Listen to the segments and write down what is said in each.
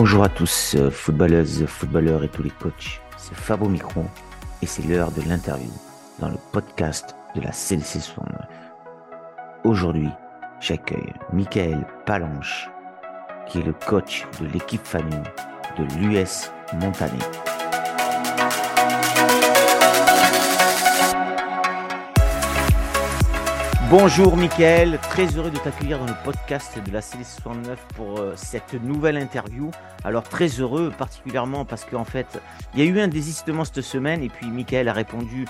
Bonjour à tous, euh, footballeuses, footballeurs et tous les coachs. C'est Fabo Micron et c'est l'heure de l'interview dans le podcast de la CLC 69. Aujourd'hui, j'accueille Michael Palanche, qui est le coach de l'équipe famille de l'US Montané. Bonjour Mickaël, très heureux de t'accueillir dans le podcast de la CL69 pour euh, cette nouvelle interview. Alors très heureux particulièrement parce qu'en fait il y a eu un désistement cette semaine et puis Mickaël a répondu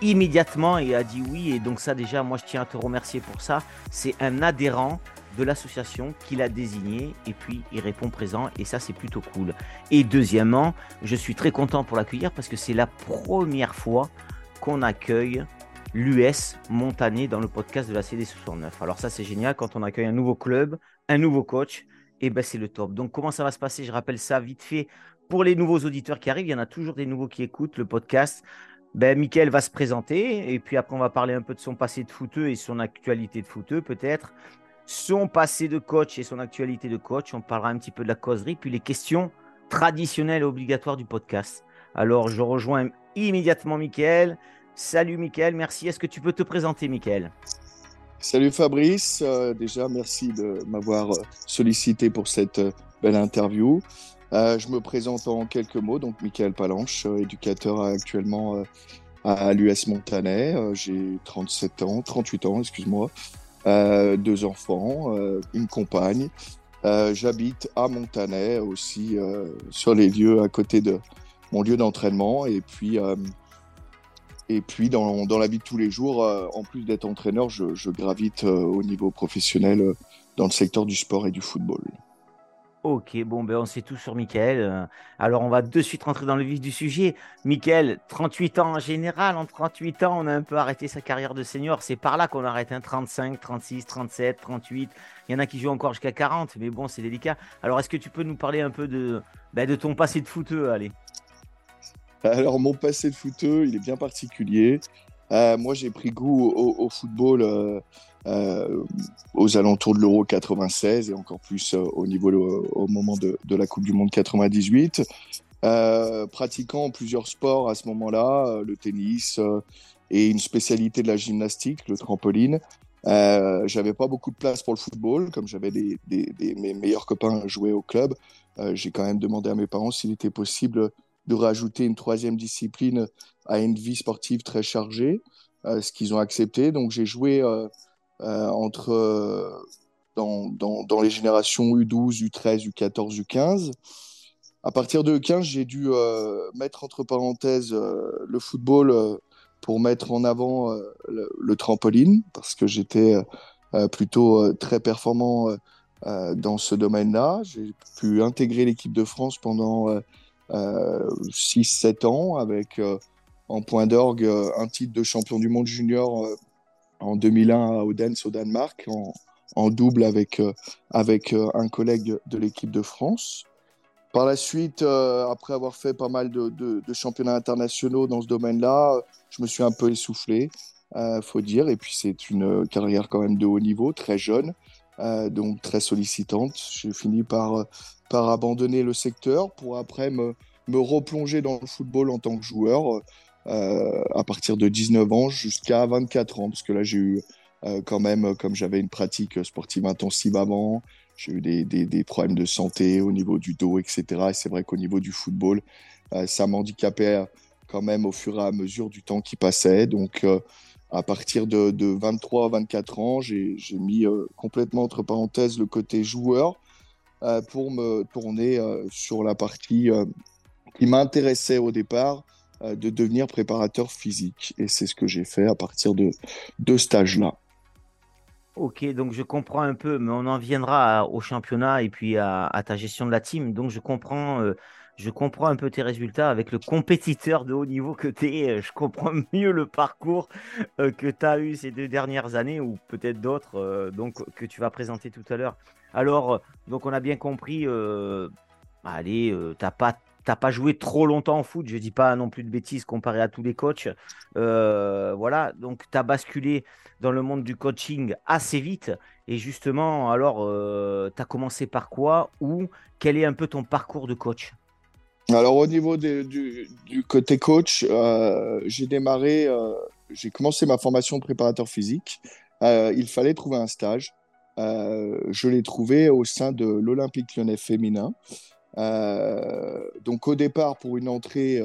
immédiatement et a dit oui et donc ça déjà moi je tiens à te remercier pour ça. C'est un adhérent de l'association qui l'a désigné et puis il répond présent et ça c'est plutôt cool. Et deuxièmement je suis très content pour l'accueillir parce que c'est la première fois qu'on accueille l'US Montané dans le podcast de la CD69. Alors ça c'est génial quand on accueille un nouveau club, un nouveau coach, et ben c'est le top. Donc comment ça va se passer? Je rappelle ça vite fait pour les nouveaux auditeurs qui arrivent. Il y en a toujours des nouveaux qui écoutent le podcast. Ben, Mickaël va se présenter et puis après on va parler un peu de son passé de footeux et son actualité de footeux peut-être. Son passé de coach et son actualité de coach. On parlera un petit peu de la causerie, puis les questions traditionnelles et obligatoires du podcast. Alors je rejoins immédiatement Mickaël. Salut Mickaël, merci. Est-ce que tu peux te présenter Mickaël? Salut Fabrice, euh, déjà merci de m'avoir euh, sollicité pour cette euh, belle interview. je me présente en quelques mots, donc Michael Palanche, éducateur actuellement à l'US Montanet. J'ai 37 ans, 38 ans, excuse-moi, deux enfants, une compagne. J'habite à Montanet aussi, sur les lieux à côté de mon lieu d'entraînement. Et puis et puis, dans, la vie de tous les jours, euh, en plus d'être entraîneur, je, je gravite euh, au niveau professionnel euh, dans le secteur du sport et du football. Ok, bon, ben on sait tout sur Mickaël. Alors, on va de suite rentrer dans le vif du sujet. Mickaël, 38 ans en général, en 38 ans, on a un peu arrêté sa carrière de senior. C'est par là qu'on arrête un 35, 36, 37, 38. Il y en a qui jouent encore jusqu'à 40, mais bon, c'est délicat. Alors, est-ce que tu peux nous parler un peu de, ben, de ton passé de footeux Allez. Alors, mon passé de footeux, il est bien particulier. Euh, moi, j'ai pris goût au, football euh, euh, aux alentours de l'Euro 96 et encore plus au niveau au moment de, la Coupe du Monde 98. pratiquant plusieurs sports à ce moment-là, le tennis et une spécialité de la gymnastique, le trampoline. Euh, j'avais pas beaucoup de place pour le football, comme j'avais des, mes meilleurs copains jouer au club. j'ai quand même demandé à mes parents s'il était possible de rajouter une troisième discipline à une vie sportive très chargée, euh, ce qu'ils ont accepté. Donc j'ai joué euh, euh, entre dans, dans, les générations U12, U13, U14, U15. À partir de U15, j'ai dû mettre entre parenthèses le football pour mettre en avant le, trampoline, parce que j'étais plutôt très performant dans ce domaine-là. J'ai pu intégrer l'équipe de France pendant 6-7 ans avec euh, en point d'orgue euh, un titre de champion du monde junior euh, en 2001 à Odense au Danemark en, double avec, avec un collègue de l'équipe de France. Par la suite, après avoir fait pas mal de, championnats internationaux dans ce domaine-là, je me suis un peu essoufflé, il faut dire. Et puis c'est une carrière quand même de haut niveau, très jeune, donc très sollicitante. J'ai fini par par abandonner le secteur pour après me, me replonger dans le football en tant que joueur euh, à partir de 19 ans jusqu'à 24 ans, parce que là j'ai eu euh, quand même, comme j'avais une pratique sportive intensive avant, j'ai eu des, des, des, problèmes de santé au niveau du dos, etc. Et c'est vrai qu'au niveau du football, euh, ça m'handicapait quand même au fur et à mesure du temps qui passait. Donc à partir de, de 23 à 24 ans, j'ai mis complètement entre parenthèses le côté joueur euh, pour me tourner euh, sur la partie euh, qui m'intéressait au départ, de devenir préparateur physique. Et c'est ce que j'ai fait à partir de, de stage-là. Ok, donc je comprends un peu, mais on en viendra au championnat et puis à, ta gestion de la team. Donc je comprends, je comprends un peu tes résultats avec le compétiteur de haut niveau que tu es. Je comprends mieux le parcours que tu as eu ces deux dernières années ou peut-être d'autres donc que tu vas présenter tout à l'heure. Alors, donc on a bien compris, euh, allez, euh, t'as pas joué trop longtemps en foot, je dis pas non plus de bêtises comparé à tous les coachs. Euh, voilà, donc tu as basculé dans le monde du coaching assez vite. Et justement, alors, tu as commencé par quoi Ou quel est un peu ton parcours de coach? Alors, au niveau du, côté coach, j'ai démarré, j'ai commencé ma formation de préparateur physique. il fallait trouver un stage. je l'ai trouvé au sein de l'Olympique lyonnais féminin. donc, au départ, pour une entrée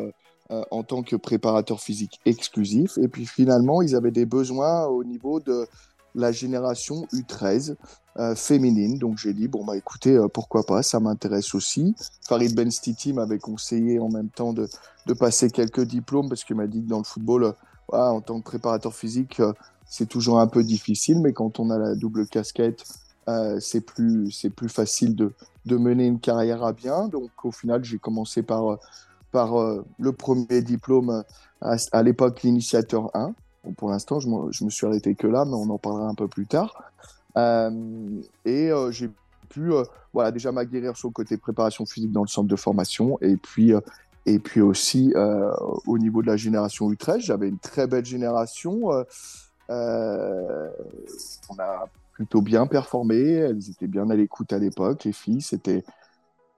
euh, en tant que préparateur physique exclusif. Et puis finalement, ils avaient des besoins au niveau de la génération U13 euh, féminine. Donc j'ai dit, bon, bah écoutez, euh, pourquoi pas, ça m'intéresse aussi. Farid Benstiti m'avait conseillé en même temps de, de passer quelques diplômes parce qu'il m'a dit que dans le football, en tant que préparateur physique, c'est toujours un peu difficile, mais quand on a la double casquette, c'est plus, plus facile de, de mener une carrière à bien. Donc au final, j'ai commencé par par euh, le premier diplôme à, l'époque, l'initiateur 1. Pour l'instant, je, me suis arrêté que là, mais on en parlera un peu plus tard. Euh, et euh, j'ai pu voilà, déjà m'aguerrir sur le côté préparation physique dans le centre de formation. Et puis, et puis aussi, au niveau de la génération U13, j'avais une très belle génération. on a plutôt bien performé. Elles étaient bien à l'écoute à l'époque, les filles. C'était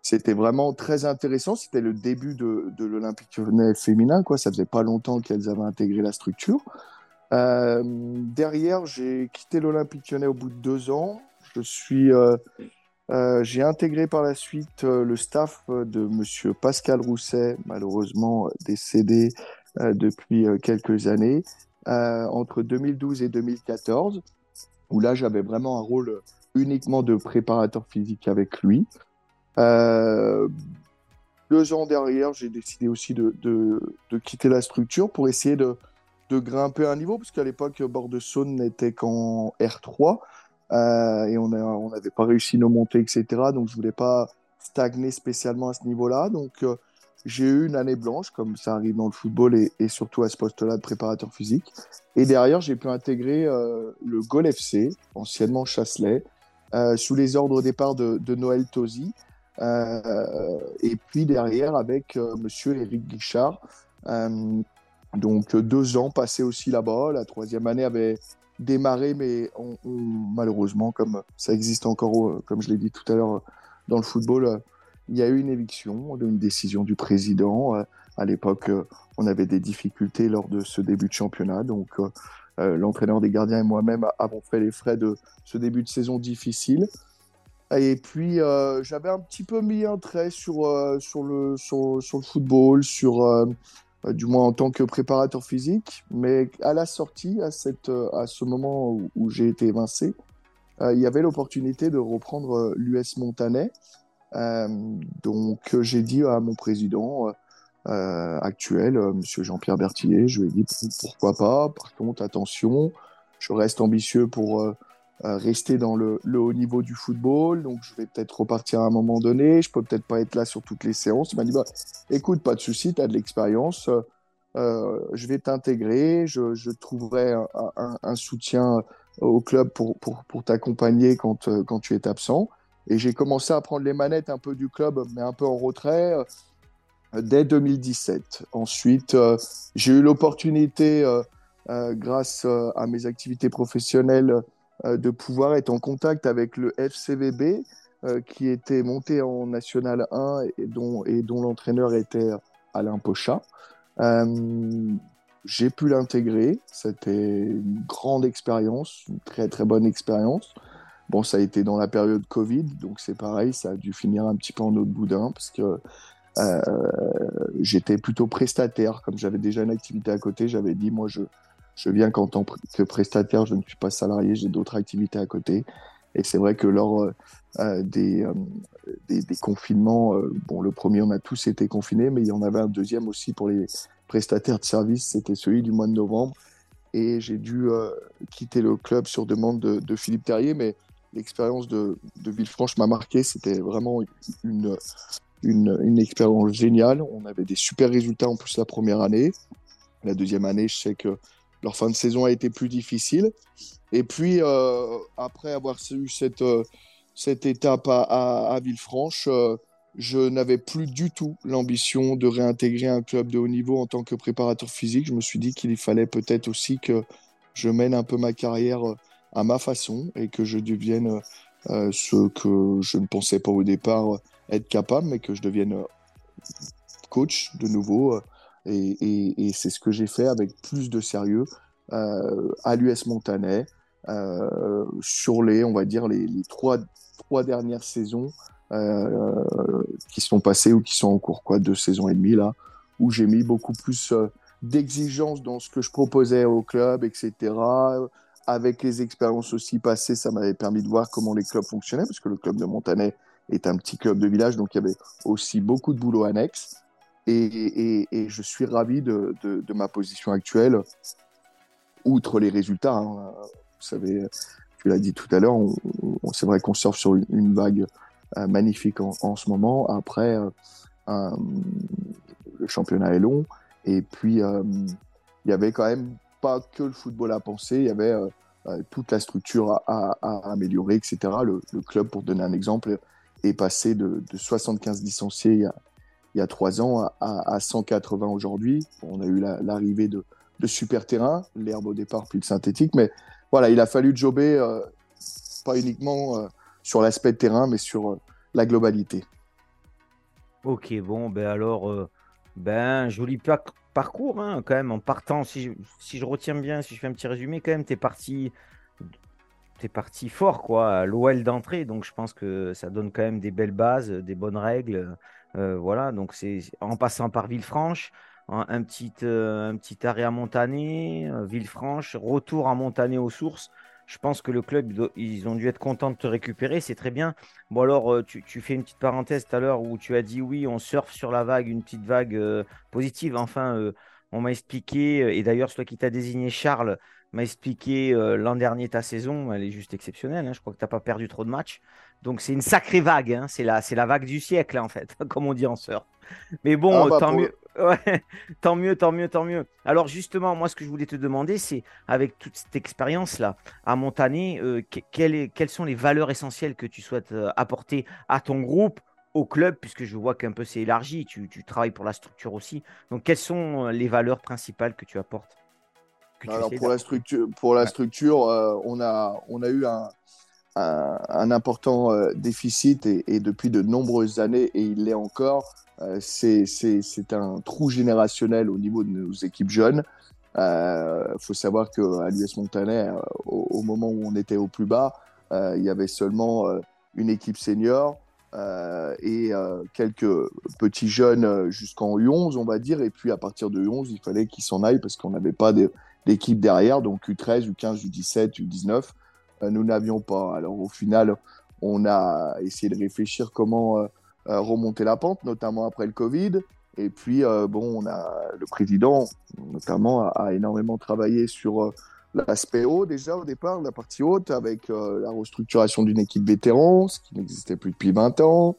c'était vraiment très intéressant. C'était le début de, de l'Olympique lyonnais féminin. Quoi. Ça faisait pas longtemps qu'elles avaient intégré la structure. Euh, derrière, j'ai quitté l'Olympique lyonnais au bout de deux ans. Je suis, euh, euh, j'ai intégré par la suite le staff de Monsieur Pascal Rousset, malheureusement décédé depuis quelques années, entre 2012 et 2014, où là j'avais vraiment un rôle uniquement de préparateur physique avec lui. Euh, deux ans derrière, j'ai décidé aussi de, de, quitter la structure pour essayer de, de grimper un niveau, parce qu'à l'époque, Bord de Saône n'était qu'en R3 euh, et on n'avait pas réussi nos montées, etc. Donc, je voulais pas stagner spécialement à ce niveau-là. Donc, euh, j'ai eu une année blanche, comme ça arrive dans le football et, surtout à ce poste-là de préparateur physique. Et derrière, j'ai pu intégrer le Gol FC, anciennement Chasselet, sous les ordres au départ de, de Noël Tosi. Euh, et puis derrière avec euh, Monsieur Eric Guichard. Euh, donc deux ans passés aussi là-bas. La troisième année avait démarré, mais malheureusement, comme ça existe encore, comme je l'ai dit tout à l'heure dans le football, il y a eu une éviction, une décision du président. À l'époque, on avait des difficultés lors de ce début de championnat. Donc, l'entraîneur des gardiens et moi-même avons fait les frais de ce début de saison difficile. Et puis, euh, j'avais un petit peu mis un trait sur, euh, sur, le, sur, le football, sur, euh, du moins en tant que préparateur physique. Mais à la sortie, à, cette, à ce moment où, j'ai été évincé, il y avait l'opportunité de reprendre l'US Montanet. donc, j'ai dit à mon président actuel, Monsieur Jean-Pierre Berthier, je lui ai dit pourquoi pas? Par contre, attention, je reste ambitieux pour rester dans le, haut niveau du football, donc je vais peut-être repartir à un moment donné, je peux peut-être pas être là sur toutes les séances. Il m'a dit, bah, écoute, pas de souci, tu as de l'expérience, euh, je vais t'intégrer, je, trouverai un, soutien au club pour, pour, pour t'accompagner quand, euh, quand tu es absent. Et j'ai commencé à prendre les manettes un peu du club, mais un peu en retrait, euh, dès 2017. Ensuite, j'ai eu l'opportunité, grâce à mes activités professionnelles, euh, de pouvoir être en contact avec le FCVB, euh, qui était monté en National 1 et dont, et dont l'entraîneur était Alain Pochat. Euh, j'ai pu l'intégrer, c'était une grande expérience, une très très bonne expérience. Bon, ça a été dans la période Covid, donc c'est pareil, ça a dû finir un petit peu en autre boudin parce que j'étais plutôt prestataire, comme j'avais déjà une activité à côté, j'avais dit moi je, je viens qu'en tant que prestataire, je ne suis pas salarié, j'ai d'autres activités à côté. Et c'est vrai que lors euh, euh, des, euh, des, confinements, bon, le premier, on a tous été confinés, mais il y en avait un deuxième aussi pour les prestataires de services, c'était celui du mois de novembre. Et j'ai dû quitter le club sur demande de, Philippe Terrier, mais l'expérience de, Villefranche m'a marqué. C'était vraiment une, une expérience géniale. On avait des super résultats en plus la première année. La deuxième année, je sais que leur fin de saison a été plus difficile. Et puis, euh, après avoir eu cette, euh, cette étape à, Villefranche, euh, je n'avais plus du tout l'ambition de réintégrer un club de haut niveau en tant que préparateur physique. Je me suis dit qu'il fallait peut-être aussi que je mène un peu ma carrière à ma façon et que je devienne ce que je ne pensais pas au départ être capable, mais que je devienne coach de nouveau. Et, c'est ce que j'ai fait avec plus de sérieux à l'US Montanet sur les, on va dire, les, trois, trois dernières saisons qui sont passées ou qui sont en cours, quoi, deux saisons et demie là, où j'ai mis beaucoup plus d'exigence dans ce que je proposais au club, etc. Avec les expériences aussi passées, ça m'avait permis de voir comment les clubs fonctionnaient, parce que le club de Montanet est un petit club de village, donc il y avait aussi beaucoup de boulot annexe. Et, je suis ravi de, ma position actuelle, outre les résultats. Hein. Vous savez, tu l'as dit tout à l'heure, c'est vrai qu'on surfe sur une, vague euh, magnifique en, ce moment. Après, euh, le championnat est long. Et puis, euh, il y avait quand même pas que le football à penser, il y avait toute la structure à, améliorer, etc. Le, club, pour donner un exemple, est passé de, 75 licenciés il trois ans à, 180 aujourd'hui. On a eu l'arrivée de, de super terrain, l'herbe au départ, puis le synthétique. Mais voilà, il a fallu jobber, pas uniquement sur l'aspect terrain, mais sur la globalité. Ok, bon, ben alors, ben, joli parcours, hein, quand même, en partant, si je, si je, retiens bien, si je fais un petit résumé, quand même, tu es parti, es parti fort, quoi, l'OL d'entrée, donc je pense que ça donne quand même des belles bases, des bonnes règles, euh, voilà, donc c'est en passant par Villefranche, un, petit, euh, un petit arrêt à Montané, euh, Villefranche, retour à Montané aux sources, je pense que le club, ils ont dû être contents de te récupérer, c'est très bien. Bon, alors, euh, tu, fais une petite parenthèse tout à l'heure où tu as dit oui, on surfe sur la vague, une petite vague euh, positive. Enfin, euh, on m'a expliqué, et d'ailleurs, toi qui t'a désigné Charles m'a expliqué l'an dernier ta saison, elle est juste exceptionnelle. Hein. je crois que tu n'as pas perdu trop de matchs. Donc, c'est une sacrée vague. Hein. c'est la, la vague du siècle, en fait, comme on dit en surf. Mais bon, ah bah, tant mieux. Ouais, tant mieux, tant mieux, tant mieux. Alors justement, moi, ce que je voulais te demander, c'est avec toute cette expérience-là à Montané, euh, quelles sont les valeurs essentielles que tu souhaites euh, apporter à ton groupe, au club, puisque je vois qu'un peu c'est élargi, tu, travailles pour la structure aussi. Donc, quelles sont euh, les valeurs principales que tu apportes Alors, pour la structure, pour la structure on, a, on a eu un, un, important déficit et, depuis de nombreuses années, et il l'est encore, euh, c'est un trou générationnel au niveau de nos équipes jeunes. Il euh, faut savoir qu'à l'US Montanet, euh, au, moment où on était au plus bas, il y avait seulement une équipe senior et quelques petits jeunes jusqu'en U11, on va dire. Et puis à partir de U11, il fallait qu'ils s'en aillent parce qu'on n'avait pas d'équipe derrière, donc U13, U15, U17, U19. Nous n'avions pas. Alors au final, on a essayé de réfléchir comment euh, remonter la pente, notamment après le Covid. Et puis, euh, bon, on a le président, notamment, a, énormément travaillé sur euh, l'aspect haut déjà au départ, la partie haute, avec la restructuration d'une équipe vétéran, ce qui n'existait plus depuis 20 ans.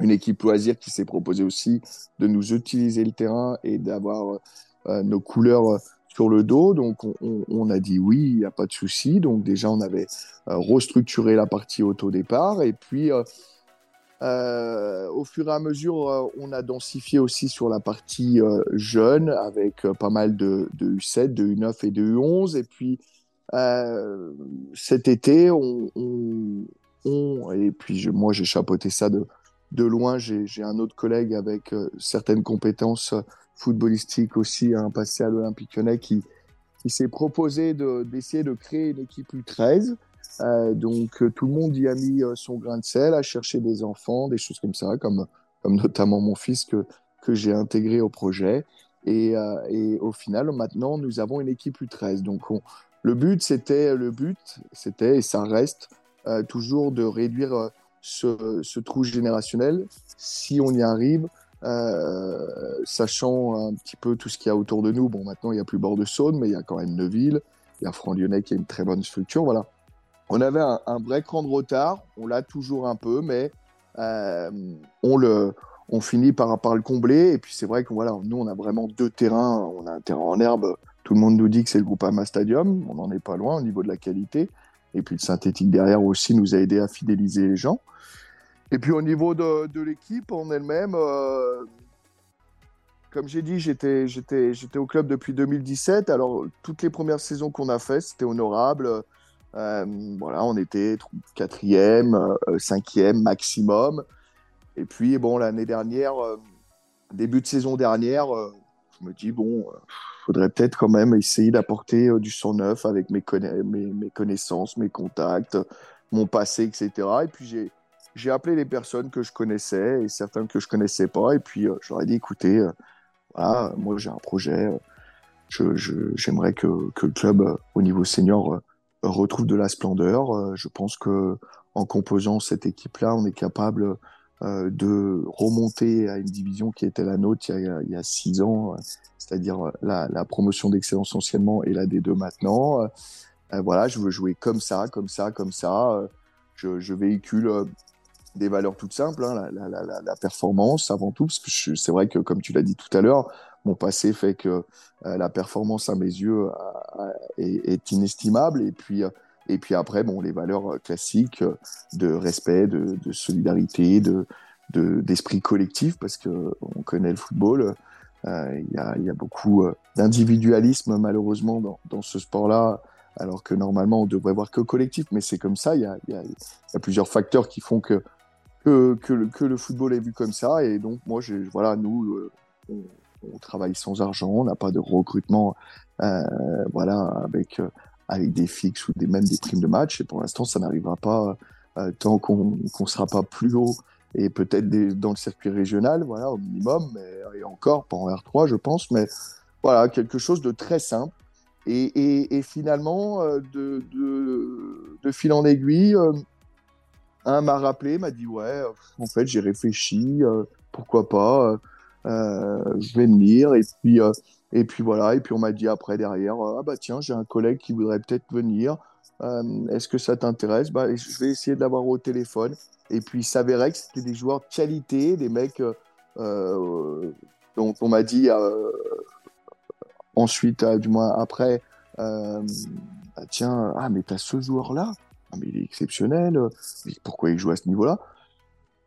Une équipe loisir qui s'est proposée aussi de nous utiliser le terrain et d'avoir nos couleurs sur le dos. Donc, on, a dit oui, il n'y a pas de souci. Donc, déjà, on avait restructuré la partie haute au départ. Et puis, euh, au fur et à mesure, euh, on a densifié aussi sur la partie euh, jeune avec pas mal de, U7, de U9 et de U11. Et puis cet été, on, et puis moi j'ai chapeauté ça de, de loin. J'ai un autre collègue avec certaines compétences footballistiques aussi, un passé à l'Olympique Lyonnais qui, qui s'est proposé d'essayer de, créer une équipe U13 euh, donc euh, tout le monde y a mis euh, son grain de sel, à chercher des enfants, des choses comme ça, comme, comme notamment mon fils que, que j'ai intégré au projet. Et, et, au final, maintenant, nous avons une équipe U13. Donc le but, c'était le but, c'était et ça reste toujours de réduire ce, ce, trou générationnel. Si on y arrive, sachant un petit peu tout ce qu'il y a autour de nous. Bon, maintenant, il n'y a plus bord de Saône, mais il y a quand même Neuville, il y a Franc-Lyonnais qui a une très bonne structure. Voilà on avait un, vrai cran de retard, on l'a toujours un peu, mais euh, on, le, on finit par, le combler. Et puis c'est vrai que voilà, nous, on a vraiment deux terrains. On a un terrain en herbe, tout le monde nous dit que c'est le groupe Ama Stadium, on n'en est pas loin au niveau de la qualité. Et puis le synthétique derrière aussi nous a aidé à fidéliser les gens. Et puis au niveau de, l'équipe en elle-même, euh, comme j'ai dit, j'étais, au club depuis 2017. Alors toutes les premières saisons qu'on a faites, c'était honorable. voilà, on était quatrième, cinquième maximum. Et puis, bon, l'année dernière, début de saison dernière, je me dis, bon, faudrait peut-être quand même essayer d'apporter du sang neuf avec mes, mes, connaissances, mes contacts, mon passé, etc. Et puis, j'ai j'ai appelé les personnes que je connaissais et certaines que je connaissais pas. Et puis, euh, j'aurais dit, écoutez, euh, moi j'ai un projet. Euh, j'aimerais que, que, le club, au niveau senior, retrouve de la splendeur. je pense que en composant cette équipe-là, on est capable de remonter à une division qui était la nôtre il y a, six ans, c'est-à-dire la, promotion d'excellence anciennement et la D2 maintenant. voilà, je veux jouer comme ça, comme ça, comme ça. Je véhicule des valeurs toutes simples, hein, la, performance avant tout, parce que c'est vrai que, comme tu l'as dit tout à l'heure, mon passé fait que euh, la performance à mes yeux euh, est, est, inestimable. Et puis, euh, et puis après, bon, les valeurs classiques de respect, de, solidarité, de d'esprit collectif, parce que on connaît le football. Il y, a, beaucoup d'individualisme malheureusement dans, ce sport-là, alors que normalement on devrait voir que collectif, mais c'est comme ça. Il y a, plusieurs facteurs qui font que que, le, football est vu comme ça. Et donc, moi, voilà, nous, euh, on, travaille sans argent, on n'a pas de recrutement euh, voilà, avec, euh, avec des fixes ou des, même des primes de match. Et pour l'instant, ça n'arrivera pas tant qu'on ne sera pas plus haut et peut-être dans le circuit régional, voilà, au minimum, et encore, pas en R3, je pense, mais voilà, quelque chose de très simple. Et, et, finalement, de, de, fil en aiguille, un m'a rappelé, m'a dit ouais, euh, en fait j'ai réfléchi, euh, pourquoi pas, euh, je vais venir. Et puis et puis voilà et puis on m'a dit après derrière ah bah tiens j'ai un collègue qui voudrait peut-être venir, est-ce que ça t'intéresse? Bah je vais essayer de l'avoir au téléphone. Et puis il s'avérait que c'était des joueurs de qualité, des mecs dont on m'a dit ensuite du moins après bah, tiens ah mais t'as ce joueur là ah, mais il est exceptionnel, mais pourquoi il joue à ce niveau-là?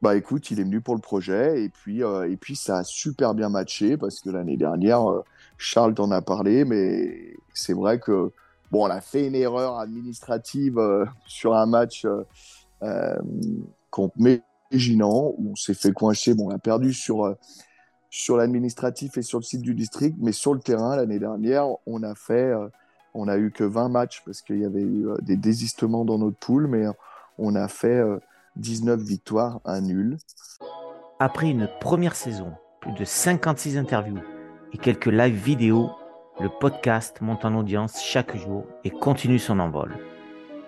Bah écoute, il est venu pour le projet et puis, euh, et puis ça a super bien matché parce que l'année dernière, euh, Charles t'en a parlé, mais c'est vrai que bon, on a fait une erreur administrative euh, sur un match contre Méginant où on s'est fait coincer. Bon, on a perdu sur sur l'administratif et sur le site du district, mais sur le terrain l'année dernière, on a fait on a eu que 20 matchs parce qu'il y avait eu euh, des désistements dans notre poule, mais on a fait 19 euh, victoires, un nul. Après une première saison, plus de 56 interviews et quelques live vidéo, le podcast monte en audience chaque jour et continue son envol.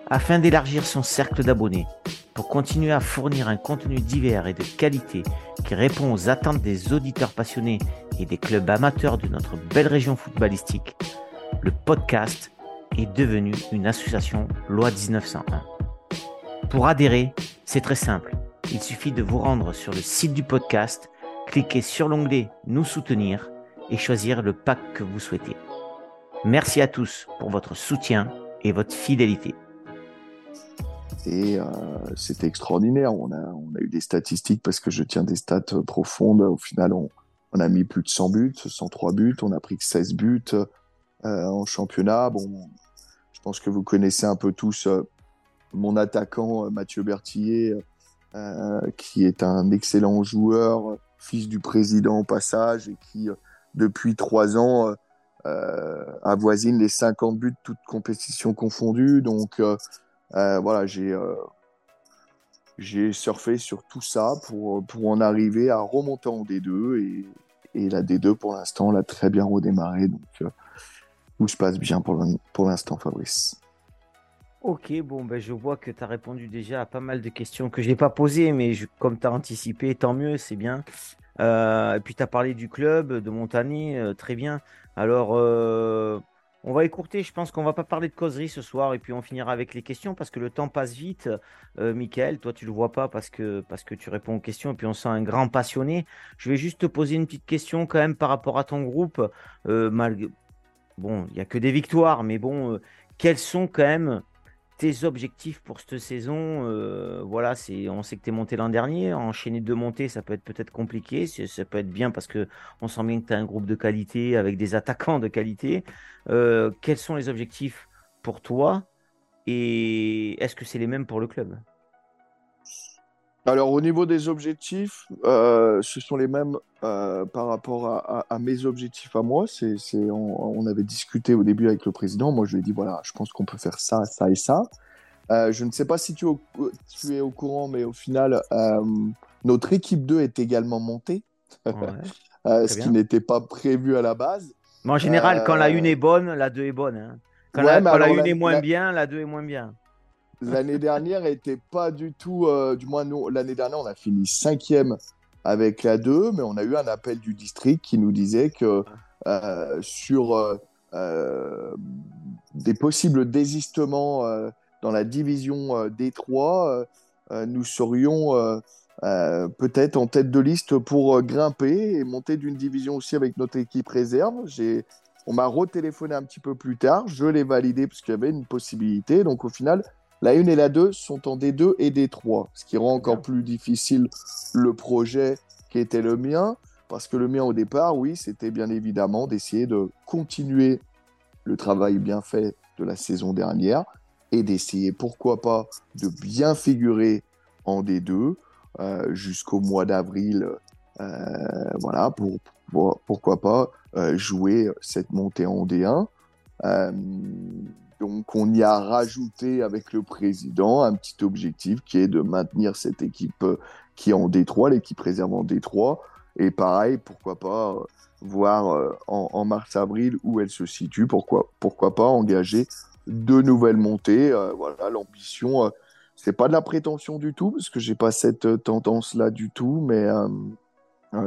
Afin d'élargir son cercle d'abonnés, pour continuer à fournir un contenu divers et de qualité qui répond aux attentes des auditeurs passionnés et des clubs amateurs de notre belle région footballistique, le podcast est devenu une association loi 1901. Pour adhérer, c'est très simple. Il suffit de vous rendre sur le site du podcast, cliquer sur l'onglet Nous soutenir et choisir le pack que vous souhaitez. Merci à tous pour votre soutien et votre fidélité. Et euh, c'était extraordinaire. On a, eu des statistiques parce que je tiens des stats profondes. Au final, on, on a mis plus de 100 buts, 103 buts. On a pris que 16 buts. Euh, en championnat. Bon, je pense que vous connaissez un peu tous euh, mon attaquant euh, Mathieu Berthier, qui est un excellent joueur, fils du président au passage, et qui, depuis trois ans, avoisine les 50 buts, toutes compétitions confondues. Donc voilà, j'ai j'ai surfé sur tout ça pour, pour en arriver à remonter en D2 et, et la D2 pour l'instant l'a très bien redémarré. Donc tout se passe bien pour l'instant, Fabrice. Ok, bon, ben, je vois que tu as répondu déjà à pas mal de questions que je n'ai pas posées, mais comme tu as anticipé, tant mieux, c'est bien. Euh, et puis tu as parlé du club, de Montagny, euh, très bien. Alors, euh, on va écourter, je pense qu'on va pas parler de causerie ce soir, et puis on finira avec les questions, parce que le temps passe vite. Michael, toi tu le vois pas parce que, parce que tu réponds aux questions, et puis on sent un grand passionné. Je vais juste te poser une petite question quand même par rapport à ton groupe, malgré bon, il n'y a que des victoires, mais bon, euh, quels sont quand même tes objectifs pour cette saison euh, Voilà, c'est, on sait que tu es monté l'an dernier, enchaîner deux montées, ça peut être peut-être compliqué, ça peut être bien parce que on sent bien que tu as un groupe de qualité avec des attaquants de qualité. Euh, quels sont les objectifs pour toi Et est-ce que c'est les mêmes pour le club? Alors au niveau des objectifs, euh, ce sont les mêmes euh, par rapport à, mes objectifs à moi. C'est, on, avait discuté au début avec le président. Moi, je lui ai dit voilà, je pense qu'on peut faire ça, ça et ça. Euh, je ne sais pas si tu, tu, es au courant, mais au final, notre équipe 2 est également montée, ce qui n'était pas prévu à la base. Mais en général, quand la 1 est bonne, la 2 est bonne. Hein. Quand, la, 1 est moins bien, la 2 est moins bien. L'année dernière était pas du tout, euh, du moins l'année dernière on a fini cinquième avec la 2, mais on a eu un appel du district qui nous disait que euh, sur euh, des possibles désistements dans la division D3, nous serions peut-être en tête de liste pour grimper et monter d'une division aussi avec notre équipe réserve. On m'a retéléphoné un petit peu plus tard, je l'ai validé parce qu'il y avait une possibilité. Donc au final, la 1 et la 2 sont en D2 et D3, ce qui rend encore plus difficile le projet qui était le mien, parce que le mien au départ, oui, c'était bien évidemment d'essayer de continuer le travail bien fait de la saison dernière et d'essayer, pourquoi pas, de bien figurer en D2 euh, jusqu'au mois d'avril, euh, voilà, pour, pourquoi pas euh, jouer cette montée en D1. Donc on y a rajouté avec le président un petit objectif qui est de maintenir cette équipe euh, qui est en Détroit, l'équipe réserve en Détroit. Et pareil, pourquoi pas euh, voir euh, en, mars-avril où elle se situe, pourquoi, pourquoi pas engager de nouvelles montées. voilà, l'ambition, c'est pas de la prétention du tout, parce que j'ai pas cette tendance-là du tout, mais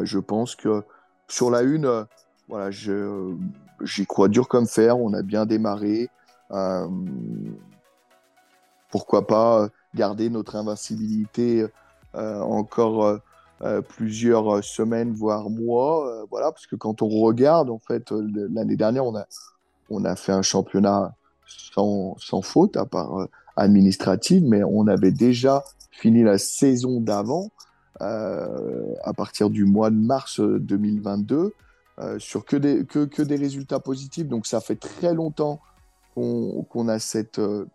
je pense que sur la une, voilà, j'y crois dur comme fer, on a bien démarré. Euh, pourquoi pas garder notre invincibilité euh, encore euh, plusieurs semaines, voire mois. voilà, parce que quand on regarde, en fait, l'année dernière, on a, on a fait un championnat sans, faute, à part administrative, mais on avait déjà fini la saison d'avant, à partir du mois de mars 2022, sur que des, que, des résultats positifs. Donc ça fait très longtemps qu'on a cette, euh,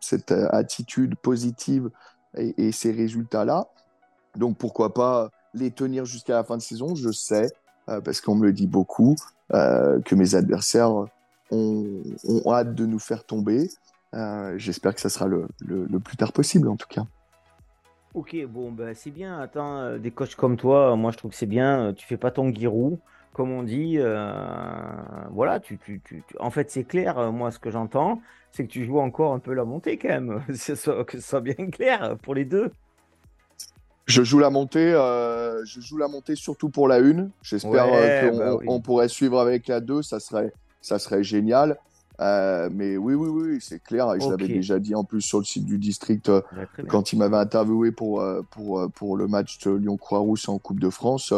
cette attitude positive et, ces résultats-là. Donc pourquoi pas les tenir jusqu'à la fin de saison? Je sais, euh, parce qu'on me le dit beaucoup, euh, que mes adversaires ont, hâte de nous faire tomber. J'espère que ça sera le, plus tard possible en tout cas. Ok, bon, ben, c'est bien. Attends, des coachs comme toi, moi je trouve que c'est bien. Tu fais pas ton guirou comme on dit, euh, voilà, tu, tu, tu, en fait, c'est clair. Euh, moi, ce que j'entends, c'est que tu joues encore un peu la montée quand même. que ce soit bien clair pour les deux. Je joue la montée, euh, je joue la montée surtout pour la une. J'espère qu'on bah pourrait suivre avec la 2, ça serait, ça serait génial. mais oui, oui, oui, c'est clair. Et je l'avais déjà dit en plus sur le site du district quand il m'avait interviewé pour, pour, pour le match de Lyon-Croix-Rousse en Coupe de France.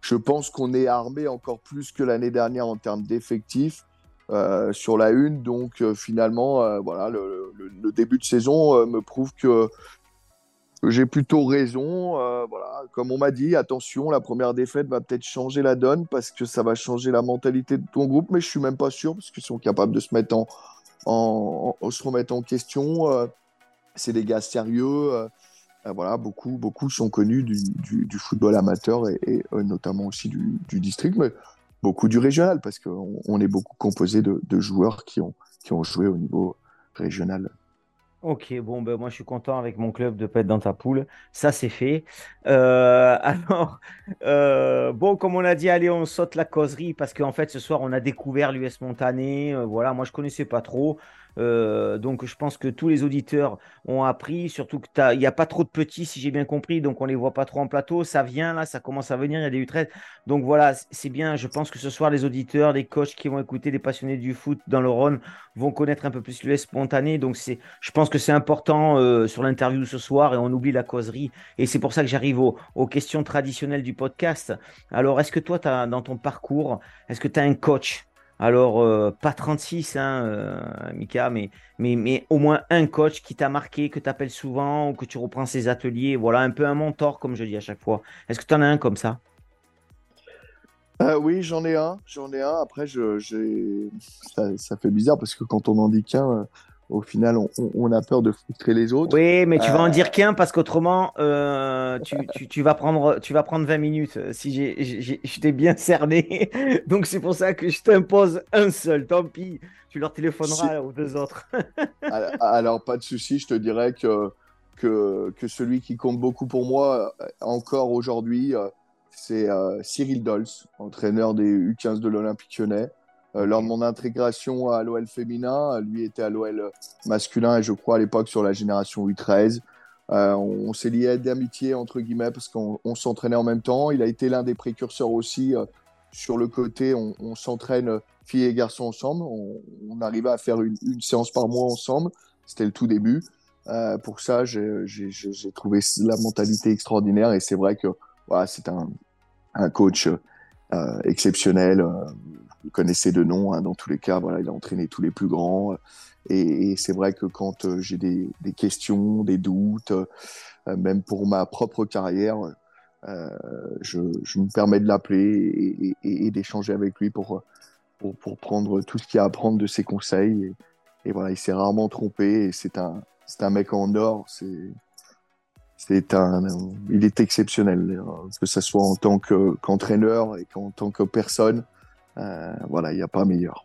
Je pense qu'on est armé encore plus que l'année dernière en termes d'effectifs euh, sur la une. Donc euh, finalement, euh, voilà, le, début de saison me prouve que j'ai plutôt raison. voilà, comme on m'a dit, attention, la première défaite va peut-être changer la donne parce que ça va changer la mentalité de ton groupe, mais je suis même pas sûr parce qu'ils sont capables de se remettre en question. c'est des gars sérieux. Euh, voilà, beaucoup, sont connus du, football amateur et, euh, notamment aussi du, district, mais beaucoup du régional parce qu'on on est beaucoup composé de, joueurs qui ont, joué au niveau régional. Ok, bon, ben moi je suis content avec mon club de pète dans ta poule. Ça, c'est fait. Euh, alors, bon, comme on a dit, allez, on saute la causerie parce qu'en fait, ce soir, on a découvert l'US Montané. voilà, moi je connaissais pas trop. Euh, donc je pense que tous les auditeurs ont appris, surtout qu'il n'y a pas trop de petits, si j'ai bien compris, donc on les voit pas trop en plateau. Ça vient là, ça commence à venir, il y a des U13. Donc voilà, c'est bien. Je pense que ce soir, les auditeurs, les coachs qui vont écouter, des passionnés du foot dans le Rhône vont connaître un peu plus l'US spontané. Donc c'est, je pense que c'est important euh, sur l'interview ce soir et on oublie la causerie. Et c'est pour ça que j'arrive aux, aux, questions traditionnelles du podcast. Alors, est-ce que toi, as, dans ton parcours, est-ce que tu as un coach alors, euh, pas 36, hein, euh, Mika, mais, mais, mais au moins un coach qui t'a marqué, que tu appelles souvent ou que tu reprends ses ateliers. Voilà, un peu un mentor, comme je dis à chaque fois. Est-ce que tu en as un comme ça? Euh, Oui, j'en ai un. J'en ai un. Après, je, ça, ça, fait bizarre parce que quand on en dit qu'un, au final, on, a peur de frustrer les autres. Oui, mais tu vas en dire qu'un parce qu'autrement, euh, tu, vas prendre, tu vas prendre 20 minutes si je t'ai bien cerné. Donc, c'est pour ça que je t'impose un seul. Tant pis, tu leur téléphoneras aux deux autres. alors, pas de souci, je te dirais que, que, que, celui qui compte beaucoup pour moi, euh, encore aujourd'hui, euh, c'est Cyril Dols, entraîneur des U15 de l'Olympique lyonnais. Euh, lors de mon intégration à l'OL féminin, lui était à l'OL masculin et je crois à l'époque sur la génération U13. Euh, on, s'est lié d'amitié entre guillemets parce qu'on s'entraînait en même temps. Il a été l'un des précurseurs aussi euh, sur le côté. On, s'entraîne filles et garçons ensemble. On, arrivait à faire une, séance par mois ensemble. C'était le tout début. pour ça, j'ai trouvé la mentalité extraordinaire et c'est vrai que voilà, c'est un, un, coach exceptionnel vous connaissez de nom, hein, dans tous les cas, voilà, il a entraîné tous les plus grands. Euh, et, c'est vrai que quand euh, j'ai des, questions, des doutes, euh, même pour ma propre carrière, je, me permets de l'appeler et, d'échanger avec lui pour, pour, prendre tout ce qu'il y a à prendre de ses conseils. Et, voilà, il s'est rarement trompé c'est un, un mec en or. C'est, c'est un, il est exceptionnel, que ce soit en tant qu'entraîneur et qu'en tant que personne. Euh, voilà, il n'y a pas meilleur.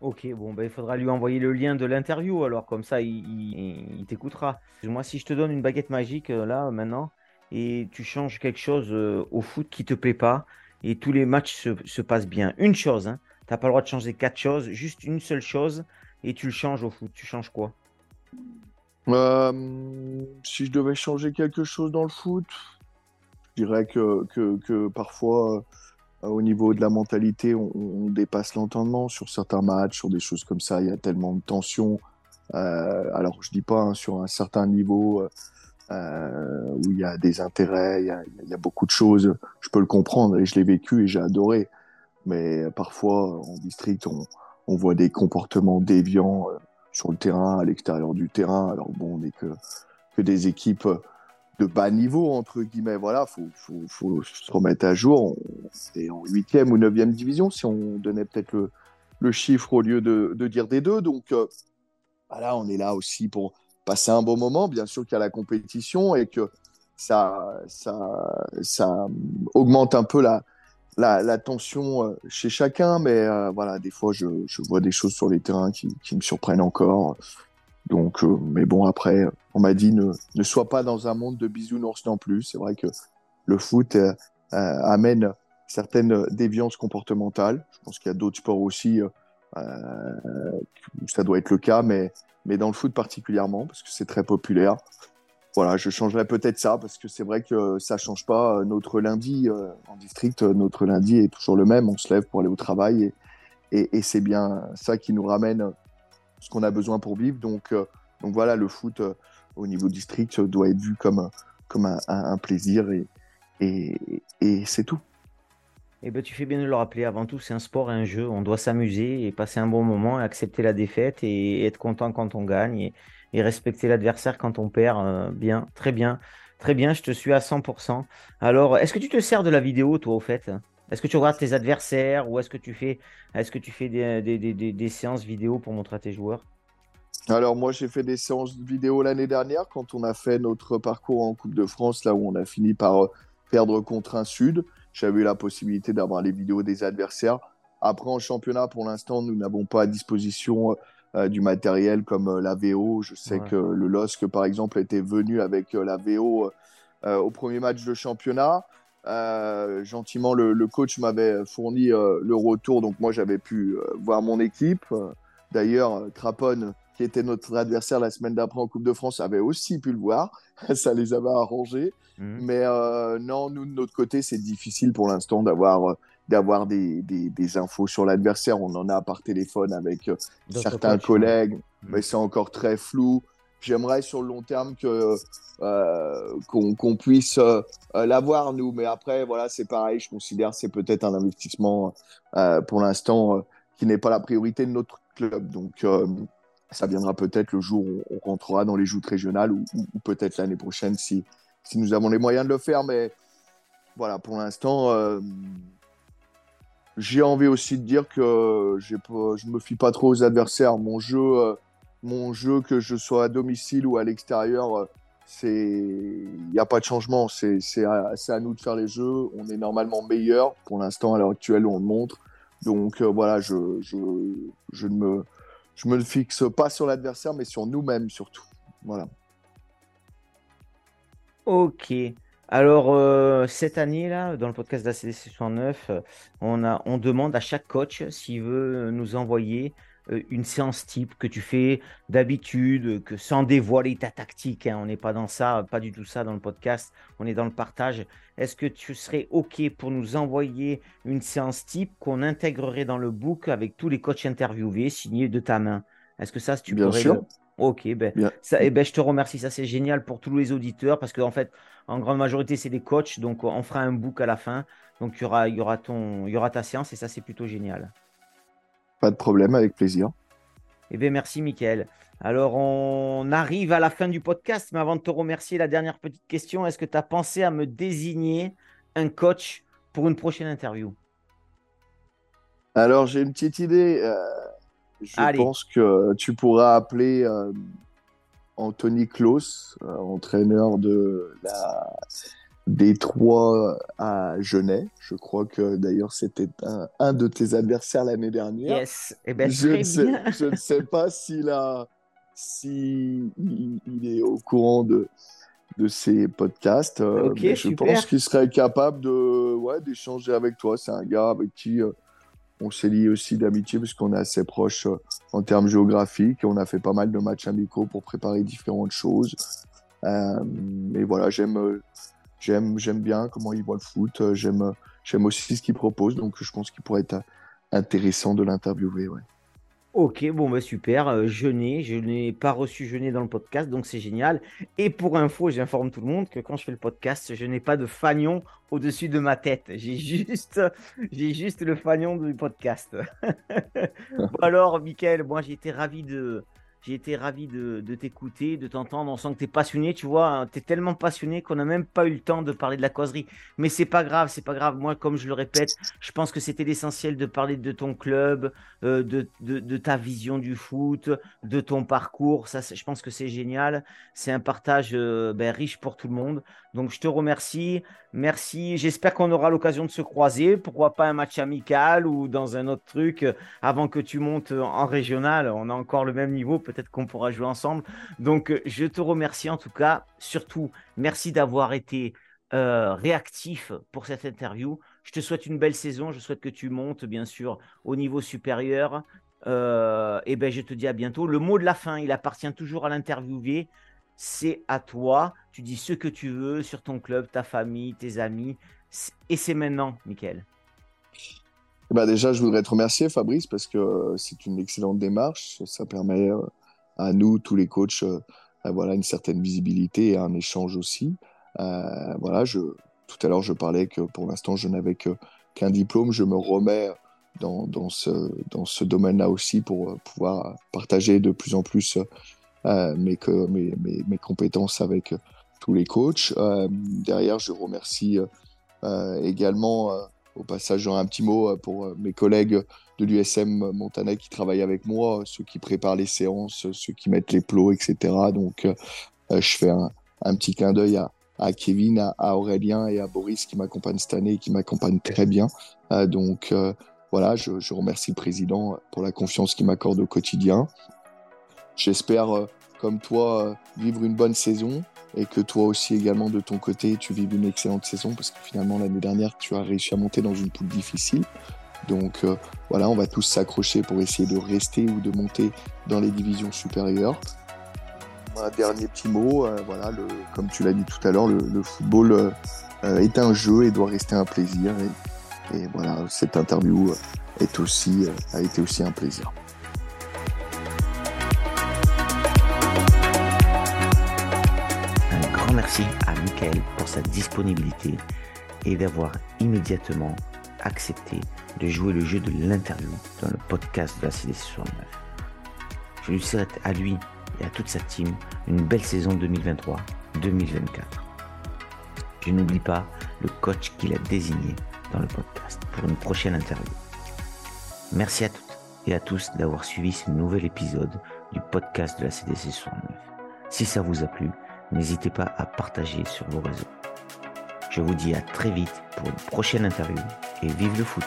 Ok, bon, ben, il faudra lui envoyer le lien de l'interview, alors comme ça, il, t'écoutera. Moi, si je te donne une baguette magique, euh, là, maintenant, et tu changes quelque chose euh, au foot qui te plaît pas, et tous les matchs se, passent bien, une chose, hein, tu n'as pas le droit de changer quatre choses, juste une seule chose, et tu le changes au foot, tu changes quoi? Si je devais changer quelque chose dans le foot, je dirais que, que, que parfois euh, au niveau de la mentalité, on, dépasse l'entendement sur certains matchs, sur des choses comme ça. Il y a tellement de tension. Euh, alors, je dis pas hein, sur un certain niveau euh, où il y a des intérêts, il y a, beaucoup de choses. Je peux le comprendre et je l'ai vécu et j'ai adoré. Mais parfois, en district, on, voit des comportements déviants sur le terrain, à l'extérieur du terrain. Alors bon, on n'est que des équipes de bas niveau, entre guillemets. Voilà, faut, faut, faut se remettre à jour. C'est en huitième ou neuvième division, si on donnait peut-être le, chiffre au lieu de, dire des deux. Donc, euh, voilà, on est là aussi pour passer un bon moment. Bien sûr qu'il y a la compétition et que ça, ça, ça augmente un peu la, la, tension euh, chez chacun. Mais euh, voilà, des fois, je, vois des choses sur les terrains qui me surprennent encore. Donc, euh, mais bon, après, on m'a dit ne, ne sois pas dans un monde de bisounours non plus. C'est vrai que le foot euh, euh, amène certaines déviances comportementales. Je pense qu'il y a d'autres sports aussi où ça doit être le cas, mais, mais dans le foot particulièrement, parce que c'est très populaire. Voilà, je changerais peut-être ça, parce que c'est vrai que ça change pas. Notre lundi en district, notre lundi est toujours le même. On se lève pour aller au travail et, et c'est bien ça qui nous ramène ce qu'on a besoin pour vivre. Donc, euh, donc voilà, le foot euh, au niveau district doit être vu comme, un, plaisir et, et, c'est tout. Eh ben, tu fais bien de le rappeler. Avant tout, c'est un sport et un jeu. On doit s'amuser et passer un bon moment, accepter la défaite et être content quand on gagne et, respecter l'adversaire quand on perd. Euh, bien, très bien. Très bien, je te suis à 100%. Alors, est-ce que tu te sers de la vidéo, toi, au fait? Est-ce que tu regardes tes adversaires ou est-ce que tu fais, est-ce que tu fais des, des, des, des, séances vidéo pour montrer à tes joueurs? Alors moi j'ai fait des séances vidéo l'année dernière quand on a fait notre parcours en Coupe de France, là où on a fini par euh, perdre contre un Sud. J'avais eu la possibilité d'avoir les vidéos des adversaires. Après en championnat, pour l'instant, nous n'avons pas à disposition euh, du matériel comme euh, la VO. Je sais que le LOSC par exemple était venu avec la VO au premier match de championnat. Euh, gentiment, le, coach m'avait fourni euh, le retour, donc moi j'avais pu euh, voir mon équipe. D'ailleurs, Trapone, qui était notre adversaire la semaine d'après en Coupe de France, avait aussi pu le voir. Ça les avait arrangés. Mhm. Mais non, nous de notre côté, c'est difficile pour l'instant d'avoir d'avoir des, des, infos sur l'adversaire. On en a par téléphone avec certains collègues, mhm. mais c'est encore très flou. J'aimerais sur le long terme que euh, qu'on puisse euh, l'avoir nous, mais après voilà c'est pareil. Je considère c'est peut-être un investissement euh, pour l'instant qui n'est pas la priorité de notre club. Donc ça viendra peut-être le jour où on rentrera dans les joutes régionales ou, peut-être l'année prochaine si si nous avons les moyens de le faire. Mais voilà pour l'instant j'ai envie aussi de dire que je me fie pas trop aux adversaires. Mon jeu mon jeu, que je sois à domicile ou à l'extérieur, c'est il n'y a pas de changement. C'est à, à, nous de faire les jeux. On est normalement meilleur. Pour l'instant, à l'heure actuelle, on le montre. Donc voilà, je, je, je, ne me, je me fixe pas sur l'adversaire, mais sur nous-mêmes surtout. Voilà. Ok. Alors, euh, cette année-là, dans le podcast d'ACDC 69, euh, on, on demande à chaque coach s'il veut nous envoyer euh, une séance type que tu fais d'habitude, que sans dévoiler ta tactique. Hein. on n'est pas dans ça, pas du tout ça dans le podcast. On est dans le partage. Est-ce que tu serais OK pour nous envoyer une séance type qu'on intégrerait dans le book avec tous les coachs interviewés signés de ta main? Est-ce que ça, tu Bien sûr. Ok, ben, ça, eh ben, je te remercie. Ça, c'est génial pour tous les auditeurs parce qu'en fait, en grande majorité, c'est des coachs. Donc, on fera un book à la fin. Donc, il y aura, y, aura ton, y aura ta séance et ça, c'est plutôt génial. Pas de problème, avec plaisir. Eh bien, merci, Mickaël. Alors, on arrive à la fin du podcast, mais avant de te remercier, la dernière petite question est-ce que tu as pensé à me désigner un coach pour une prochaine interview? Alors, j'ai une petite idée. Euh, je pense que tu pourras appeler euh, Anthony Klaus, euh, entraîneur de la Détroit à Genève. Je crois que d'ailleurs c'était un, de tes adversaires l'année dernière. Yes, eh ben, je, ne sais, je, ne sais, pas s'il a, si il, est au courant de, de ces podcasts. Euh, je pense qu'il serait capable de, ouais, d'échanger avec toi. C'est un gars avec qui on s'est lié aussi d'amitié parce qu'on est assez proche euh, en termes géographiques. On a fait pas mal de matchs amicaux pour préparer différentes choses. Euh, et voilà, j'aime, euh, j'aime, j'aime bien comment il voit le foot. J'aime, j'aime aussi ce qu'il propose. Donc, je pense qu'il pourrait être intéressant de l'interviewer. Ok, bon, bah super. Euh, je n'ai, je n'ai pas reçu je n'ai dans le podcast, donc c'est génial. Et pour info, j'informe tout le monde que quand je fais le podcast, je n'ai pas de fanion au-dessus de ma tête. J'ai juste, j'ai juste le fanion du podcast. alors, Mickaël, moi j'ai été ravi de, j'ai été ravi de, t'écouter, de t'entendre. On sent que tu es passionné, tu vois. Hein. Tu es tellement passionné qu'on n'a même pas eu le temps de parler de la causerie. Mais c'est pas grave, c'est pas grave. Moi, comme je le répète, je pense que c'était l'essentiel de parler de ton club, euh, de, ta vision du foot, de ton parcours. Ça, je pense que c'est génial. C'est un partage euh, ben, riche pour tout le monde. Donc, je te remercie. Merci. J'espère qu'on aura l'occasion de se croiser. Pourquoi pas un match amical ou dans un autre truc euh, avant que tu montes en régional. On a encore le même niveau. Peut-être qu'on pourra jouer ensemble. Donc, euh, je te remercie en tout cas. Surtout, merci d'avoir été euh, réactif pour cette interview. Je te souhaite une belle saison. Je souhaite que tu montes, bien sûr, au niveau supérieur. et ben, je te dis à bientôt. Le mot de la fin, il appartient toujours à l'interviewé c'est à toi. Tu dis ce que tu veux sur ton club, ta famille, tes amis. Et c'est maintenant, Mickaël. Bah déjà, je voudrais te remercier, Fabrice, parce que euh, c'est une excellente démarche. Ça permet euh, à nous, tous les coachs, euh, voilà, une certaine visibilité et un échange aussi. voilà, tout à l'heure, je parlais que pour l'instant, je n'avais qu'un diplôme. Je me remets dans ce domaine-là aussi pour pouvoir partager de plus en plus euh, mes, compétences avec euh, tous les coachs. Euh, derrière, je remercie également, au passage, un petit mot pour mes collègues de l'USM Montana qui travaillent avec moi, ceux qui préparent les séances, ceux qui mettent les plots, etc. Donc, je fais un, petit clin d'œil à, Kevin, à, Aurélien et à Boris qui m'accompagnent cette année et qui m'accompagnent très bien. donc voilà, je, remercie le président pour la confiance qu'il m'accorde au quotidien. J'espère, euh, comme toi, euh, vivre une bonne saison et que toi aussi également de ton côté, tu vives une excellente saison parce que finalement l'année dernière, tu as réussi à monter dans une poule difficile. Donc euh, voilà, on va tous s'accrocher pour essayer de rester ou de monter dans les divisions supérieures. Un dernier petit mot, voilà, comme tu l'as dit tout à l'heure, le, football est un jeu et doit rester un plaisir. Et, voilà, cette interview a été aussi un plaisir. Merci à Michael pour sa disponibilité et d'avoir immédiatement accepté de jouer le jeu de l'interview dans le podcast de la CDC 69. Je lui souhaite à lui et à toute sa team une belle saison 2023-2024. Je n'oublie pas le coach qu'il a désigné dans le podcast pour une prochaine interview. Merci à toutes et à tous d'avoir suivi ce nouvel épisode du podcast de la CDC 69. Si ça vous a plu, n'hésitez pas à partager sur vos réseaux. Je vous dis à très vite pour une prochaine interview et vive le foot